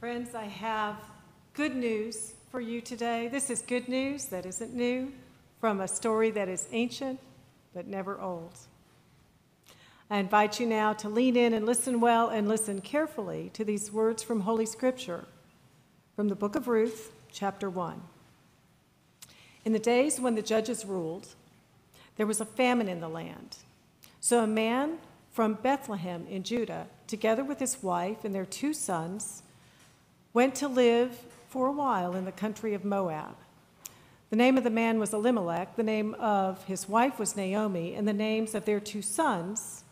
Friends, I have good news for you today. This is good news that isn't new from a story that is ancient but never old. I invite you now to lean in and listen well and listen carefully to these words from Holy Scripture from the book of Ruth, chapter 1. In the days when the judges ruled, there was a famine in the land. So a man from Bethlehem in Judah, together with his wife and their two sons, went to live for a while in the country of Moab. The name of the man was Elimelech, the name of his wife was Naomi, and the names of their two sons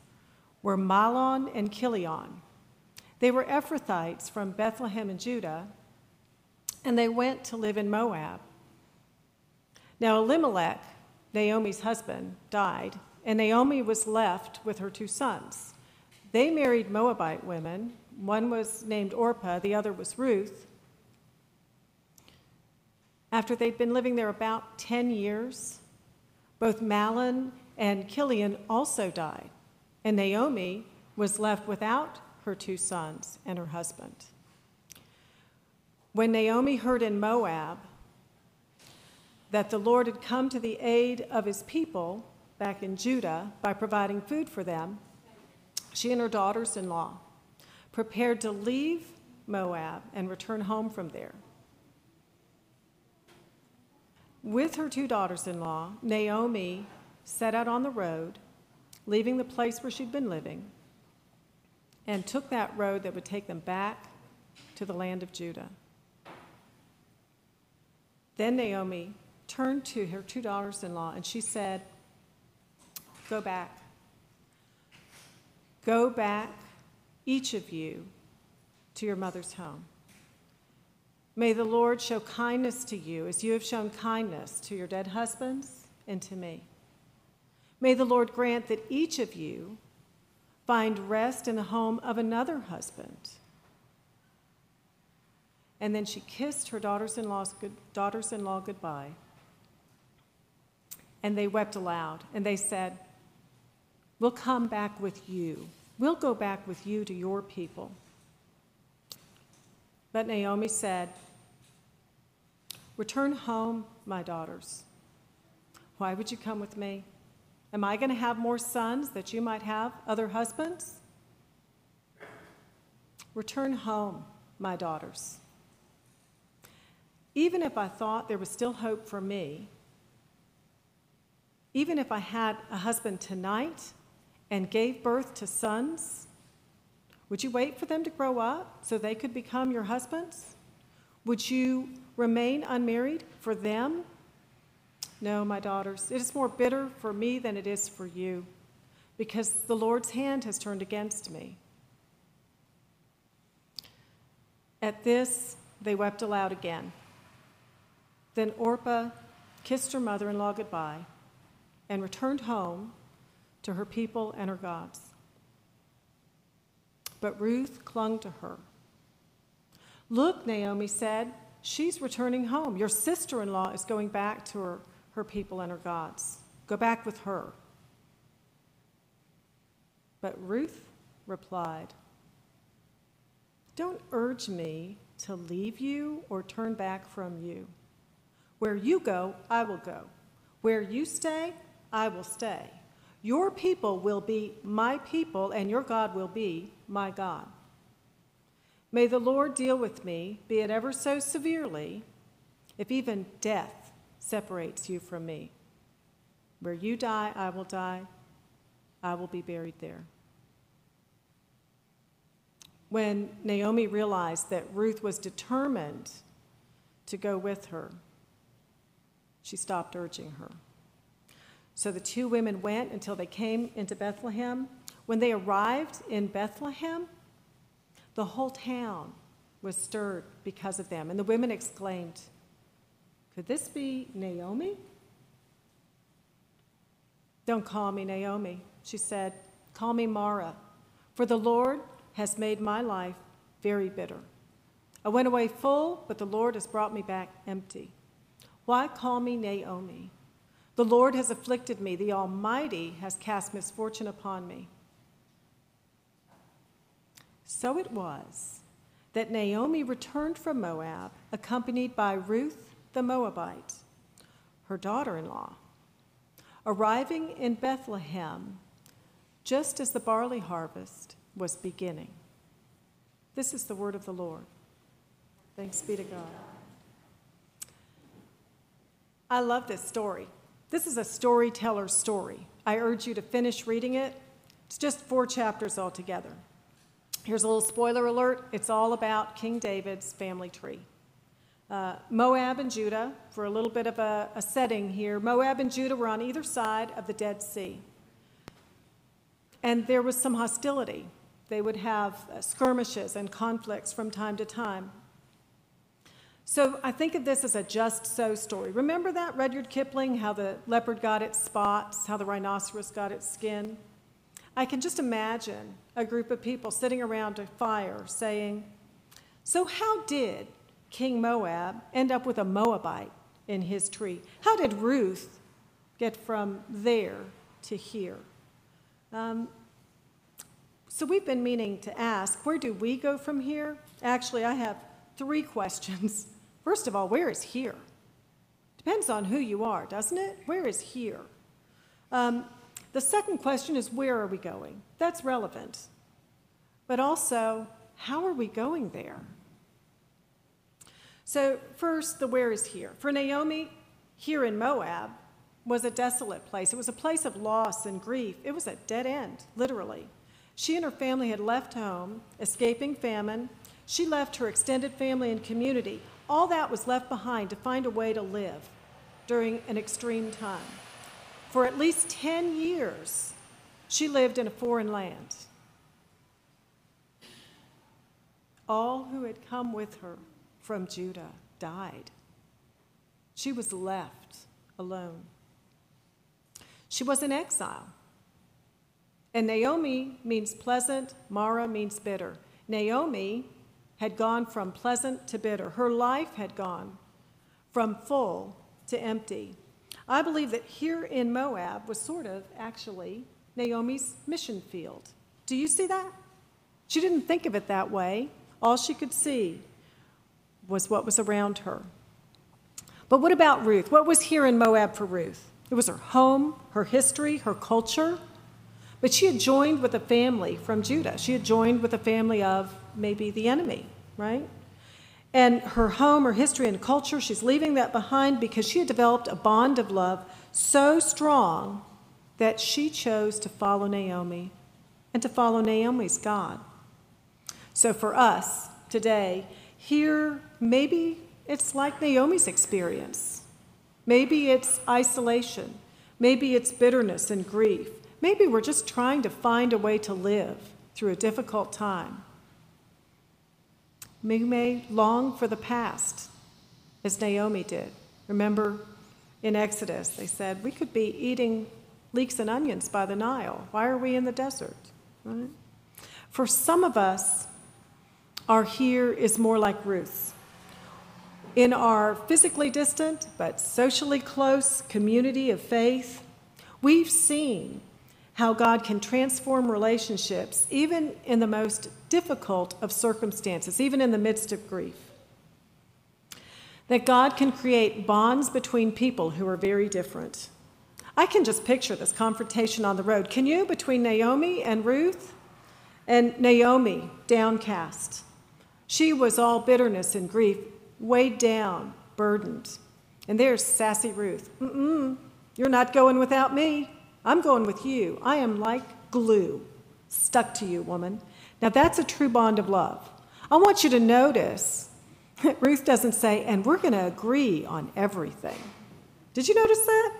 were Mahlon and Chilion. They were Ephrathites from Bethlehem in Judah, and they went to live in Moab. Now, Elimelech, Naomi's husband, died, and Naomi was left with her two sons. They married Moabite women one was named Orpah, the other was Ruth. After they'd been living there about 10 years, both Mahlon and Chilion also died, and Naomi was left without her two sons and her husband. When Naomi heard in Moab that the Lord had come to the aid of his people back in Judah by providing food for them, she and her daughters in law prepared to leave Moab and return home from there. With her two daughters in law, Naomi set out on the road, leaving the place where she'd been living, and took that road that would take them back to the land of Judah. Then Naomi turned to her two daughters in law and she said, Go back. Go back each of you, to your mother's home. May the Lord show kindness to you as you have shown kindness to your dead husbands and to me. May the Lord grant that each of you find rest in the home of another husband. And then she kissed her daughters in law goodbye. And they wept aloud, and they said, We'll come back with you. We'll go back with you to your people. But Naomi said, Return home, my daughters. Why would you come with me? Am I going to have more sons that you might have other husbands? Return home, my daughters. Even if I thought there was still hope for me, even if I had a husband tonight and gave birth to sons, would you wait for them to grow up so they could become your husbands? Would you remain unmarried for them? No, my daughters, it is more bitter for me than it is for you, because the Lord's hand has turned against me. At this, they wept aloud again. Then Orpah kissed her mother in law goodbye and returned home to her people and her gods. But Ruth clung to her. Look, Naomi said, she's returning home. Your sister in law is going back to her, her people and her gods. Go back with her. But Ruth replied, Don't urge me to leave you or turn back from you. Where you go, I will go. Where you stay, I will stay. Your people will be my people, and your God will be my God. May the Lord deal with me, be it ever so severely, if even death separates you from me. Where you die, I will die. I will be buried there. When Naomi realized that Ruth was determined to go with her, she stopped urging her. So the two women went until they came into Bethlehem. When they arrived in Bethlehem, the whole town was stirred because of them. And the women exclaimed, Could this be Naomi? Don't call me Naomi, she said. Call me Mara, for the Lord has made my life very bitter. I went away full, but the Lord has brought me back empty. Why call me Naomi? The Lord has afflicted me, the Almighty has cast misfortune upon me. So it was that Naomi returned from Moab, accompanied by Ruth the Moabite, her daughter in law, arriving in Bethlehem just as the barley harvest was beginning. This is the word of the Lord. Thanks be to God. I love this story. This is a storyteller's story. I urge you to finish reading it. It's just four chapters altogether. Here's a little spoiler alert it's all about King David's family tree. Uh, Moab and Judah, for a little bit of a, a setting here, Moab and Judah were on either side of the Dead Sea. And there was some hostility. They would have skirmishes and conflicts from time to time. So I think of this as a just so story. Remember that, Rudyard Kipling, how the leopard got its spots, how the rhinoceros got its skin? I can just imagine a group of people sitting around a fire saying, So, how did King Moab end up with a Moabite in his tree? How did Ruth get from there to here? Um, so, we've been meaning to ask, where do we go from here? Actually, I have three questions. First of all, where is here? Depends on who you are, doesn't it? Where is here? Um, the second question is where are we going? That's relevant. But also, how are we going there? So, first, the where is here. For Naomi, here in Moab was a desolate place. It was a place of loss and grief. It was a dead end, literally. She and her family had left home, escaping famine. She left her extended family and community. All that was left behind to find a way to live during an extreme time. For at least 10 years, she lived in a foreign land. All who had come with her from Judah died. She was left alone. She was in exile. And Naomi means pleasant, Mara means bitter. Naomi had gone from pleasant to bitter. Her life had gone from full to empty. I believe that here in Moab was sort of actually Naomi's mission field. Do you see that? She didn't think of it that way. All she could see was what was around her. But what about Ruth? What was here in Moab for Ruth? It was her home, her history, her culture. But she had joined with a family from Judah. She had joined with a family of maybe the enemy, right? and her home, her history, and culture. She's leaving that behind because she had developed a bond of love so strong that she chose to follow Naomi and to follow Naomi's God. So for us today, here, maybe it's like Naomi's experience. Maybe it's isolation. Maybe it's bitterness and grief. Maybe we're just trying to find a way to live through a difficult time. We may long for the past, as Naomi did. Remember in Exodus, they said, We could be eating leeks and onions by the Nile. Why are we in the desert? Right? For some of us, our here is more like Ruth's. In our physically distant but socially close community of faith, we've seen how God can transform relationships, even in the most difficult of circumstances, even in the midst of grief. That God can create bonds between people who are very different. I can just picture this confrontation on the road. Can you, between Naomi and Ruth? And Naomi, downcast. She was all bitterness and grief, weighed down, burdened. And there's sassy Ruth. Mm-mm, you're not going without me. I'm going with you. I am like glue stuck to you, woman. Now that's a true bond of love. I want you to notice that Ruth doesn't say, and we're going to agree on everything. Did you notice that?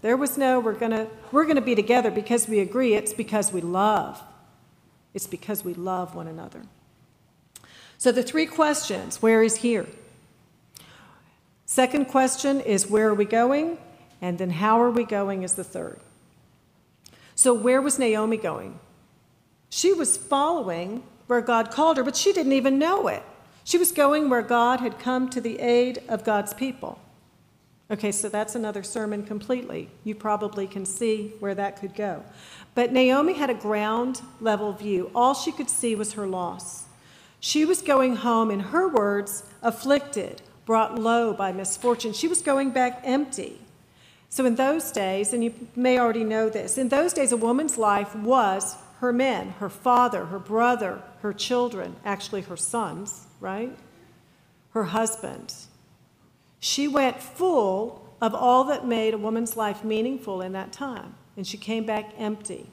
There was no, we're going to we're going to be together because we agree. It's because we love. It's because we love one another. So the three questions where is here? Second question is where are we going? And then how are we going is the third. So, where was Naomi going? She was following where God called her, but she didn't even know it. She was going where God had come to the aid of God's people. Okay, so that's another sermon completely. You probably can see where that could go. But Naomi had a ground level view. All she could see was her loss. She was going home, in her words, afflicted, brought low by misfortune. She was going back empty. So, in those days, and you may already know this, in those days, a woman's life was her men, her father, her brother, her children, actually her sons, right? Her husband. She went full of all that made a woman's life meaningful in that time, and she came back empty.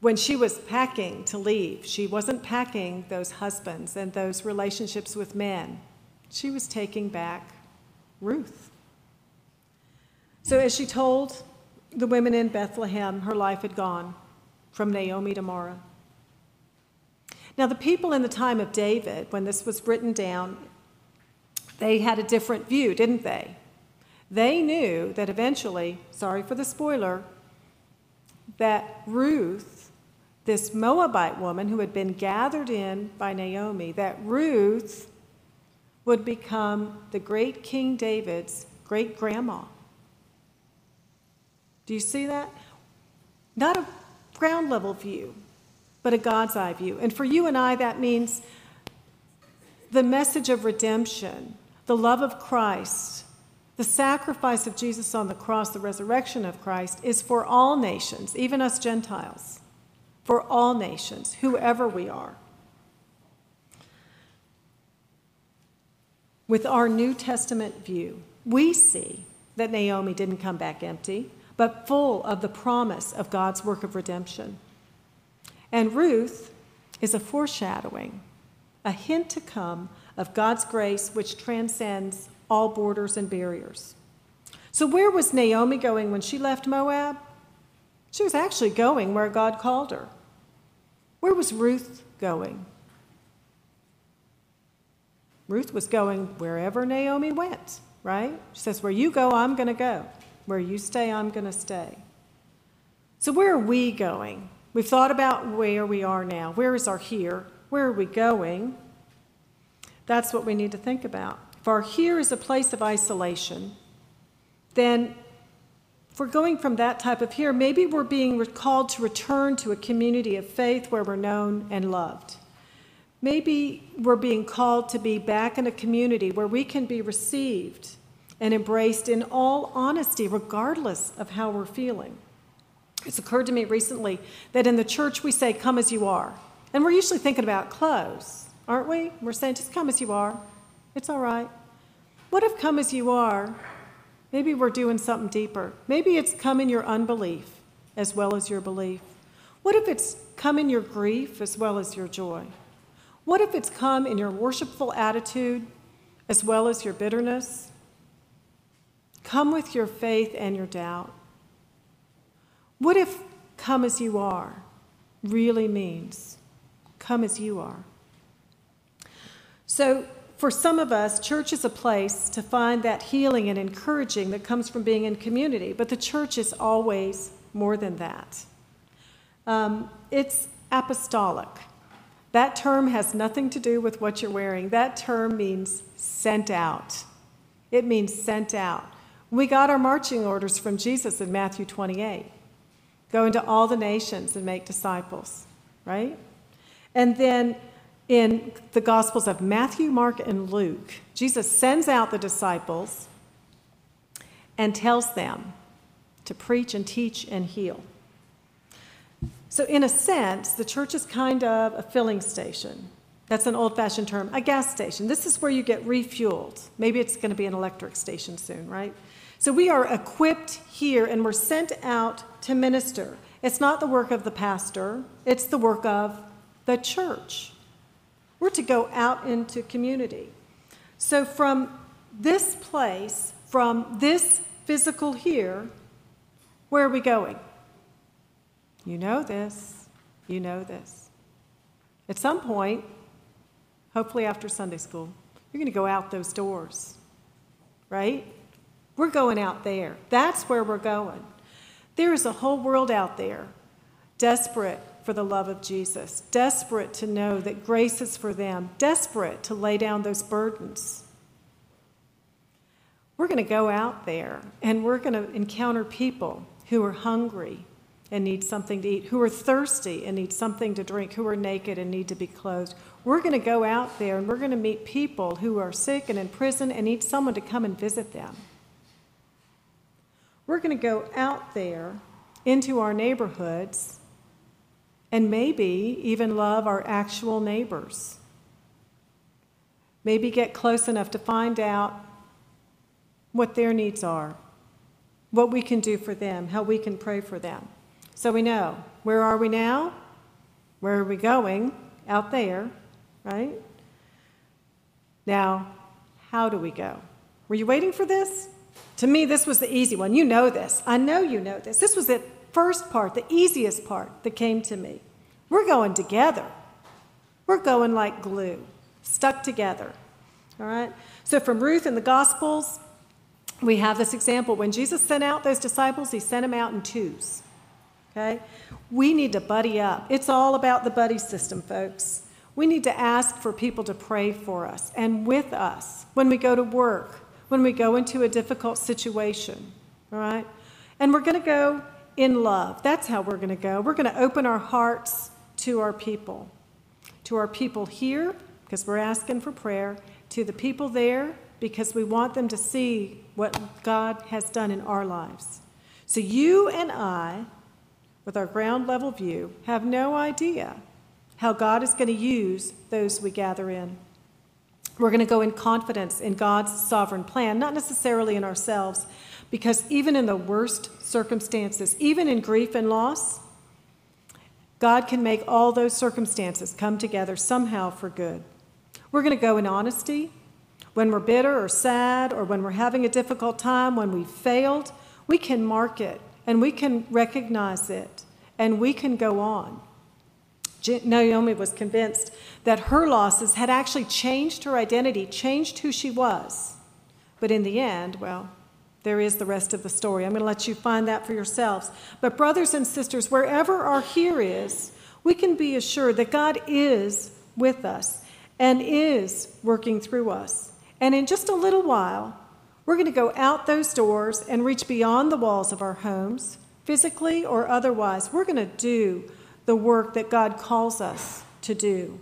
When she was packing to leave, she wasn't packing those husbands and those relationships with men. She was taking back Ruth. So, as she told the women in Bethlehem, her life had gone from Naomi to Mara. Now, the people in the time of David, when this was written down, they had a different view, didn't they? They knew that eventually, sorry for the spoiler, that Ruth, this Moabite woman who had been gathered in by Naomi, that Ruth would become the great King David's great grandma. Do you see that? Not a ground level view, but a God's eye view. And for you and I, that means the message of redemption, the love of Christ, the sacrifice of Jesus on the cross, the resurrection of Christ, is for all nations, even us Gentiles, for all nations, whoever we are. With our New Testament view, we see that Naomi didn't come back empty but full of the promise of God's work of redemption. And Ruth is a foreshadowing, a hint to come of God's grace which transcends all borders and barriers. So, where was Naomi going when she left Moab? She was actually going where God called her. Where was Ruth going? Ruth was going wherever Naomi went, right? She says, Where you go, I'm going to go. Where you stay, I'm going to stay. So, where are we going? We've thought about where we are now. Where is our here? Where are we going? That's what we need to think about. If our here is a place of isolation, then if we're going from that type of here, maybe we're being called to return to a community of faith where we're known and loved. Maybe we're being called to be back in a community where we can be received and embraced in all honesty, regardless of how we're feeling. It's occurred to me recently that in the church we say, Come as you are. And we're usually thinking about clothes, aren't we? We're saying, Just come as you are. It's all right. What if come as you are? Maybe we're doing something deeper. Maybe it's come in your unbelief as well as your belief. What if it's come in your grief as well as your joy? What if it's come in your worshipful attitude as well as your bitterness? Come with your faith and your doubt. What if come as you are really means come as you are? So, for some of us, church is a place to find that healing and encouraging that comes from being in community, but the church is always more than that. Um, it's apostolic. That term has nothing to do with what you're wearing. That term means sent out. It means sent out. We got our marching orders from Jesus in Matthew 28 go into all the nations and make disciples, right? And then in the Gospels of Matthew, Mark, and Luke, Jesus sends out the disciples and tells them to preach and teach and heal. So, in a sense, the church is kind of a filling station. That's an old fashioned term, a gas station. This is where you get refueled. Maybe it's going to be an electric station soon, right? So we are equipped here and we're sent out to minister. It's not the work of the pastor, it's the work of the church. We're to go out into community. So from this place, from this physical here, where are we going? You know this. You know this. At some point, hopefully after Sunday school, you're going to go out those doors, right? We're going out there. That's where we're going. There is a whole world out there desperate for the love of Jesus, desperate to know that grace is for them, desperate to lay down those burdens. We're going to go out there and we're going to encounter people who are hungry and need something to eat, who are thirsty and need something to drink, who are naked and need to be clothed. We're going to go out there and we're going to meet people who are sick and in prison and need someone to come and visit them. We're going to go out there into our neighborhoods and maybe even love our actual neighbors. Maybe get close enough to find out what their needs are, what we can do for them, how we can pray for them. So we know where are we now? Where are we going? Out there, right? Now, how do we go? Were you waiting for this? To me, this was the easy one. You know this. I know you know this. This was the first part, the easiest part that came to me. We're going together. We're going like glue, stuck together. All right? So, from Ruth in the Gospels, we have this example. When Jesus sent out those disciples, he sent them out in twos. Okay? We need to buddy up. It's all about the buddy system, folks. We need to ask for people to pray for us and with us when we go to work, when we go into a difficult situation. All right? And we're going to go in love. That's how we're going to go. We're going to open our hearts to our people, to our people here, because we're asking for prayer, to the people there, because we want them to see what God has done in our lives. So you and I, with our ground level view, have no idea how God is going to use those we gather in. We're going to go in confidence in God's sovereign plan, not necessarily in ourselves, because even in the worst circumstances, even in grief and loss, God can make all those circumstances come together somehow for good. We're going to go in honesty. When we're bitter or sad, or when we're having a difficult time, when we've failed, we can mark it and we can recognize it and we can go on. Naomi was convinced that her losses had actually changed her identity, changed who she was. But in the end, well, there is the rest of the story. I'm going to let you find that for yourselves. But, brothers and sisters, wherever our here is, we can be assured that God is with us and is working through us. And in just a little while, we're going to go out those doors and reach beyond the walls of our homes, physically or otherwise. We're going to do the work that God calls us to do.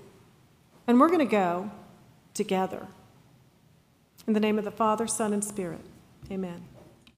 And we're going to go together. In the name of the Father, Son, and Spirit. Amen.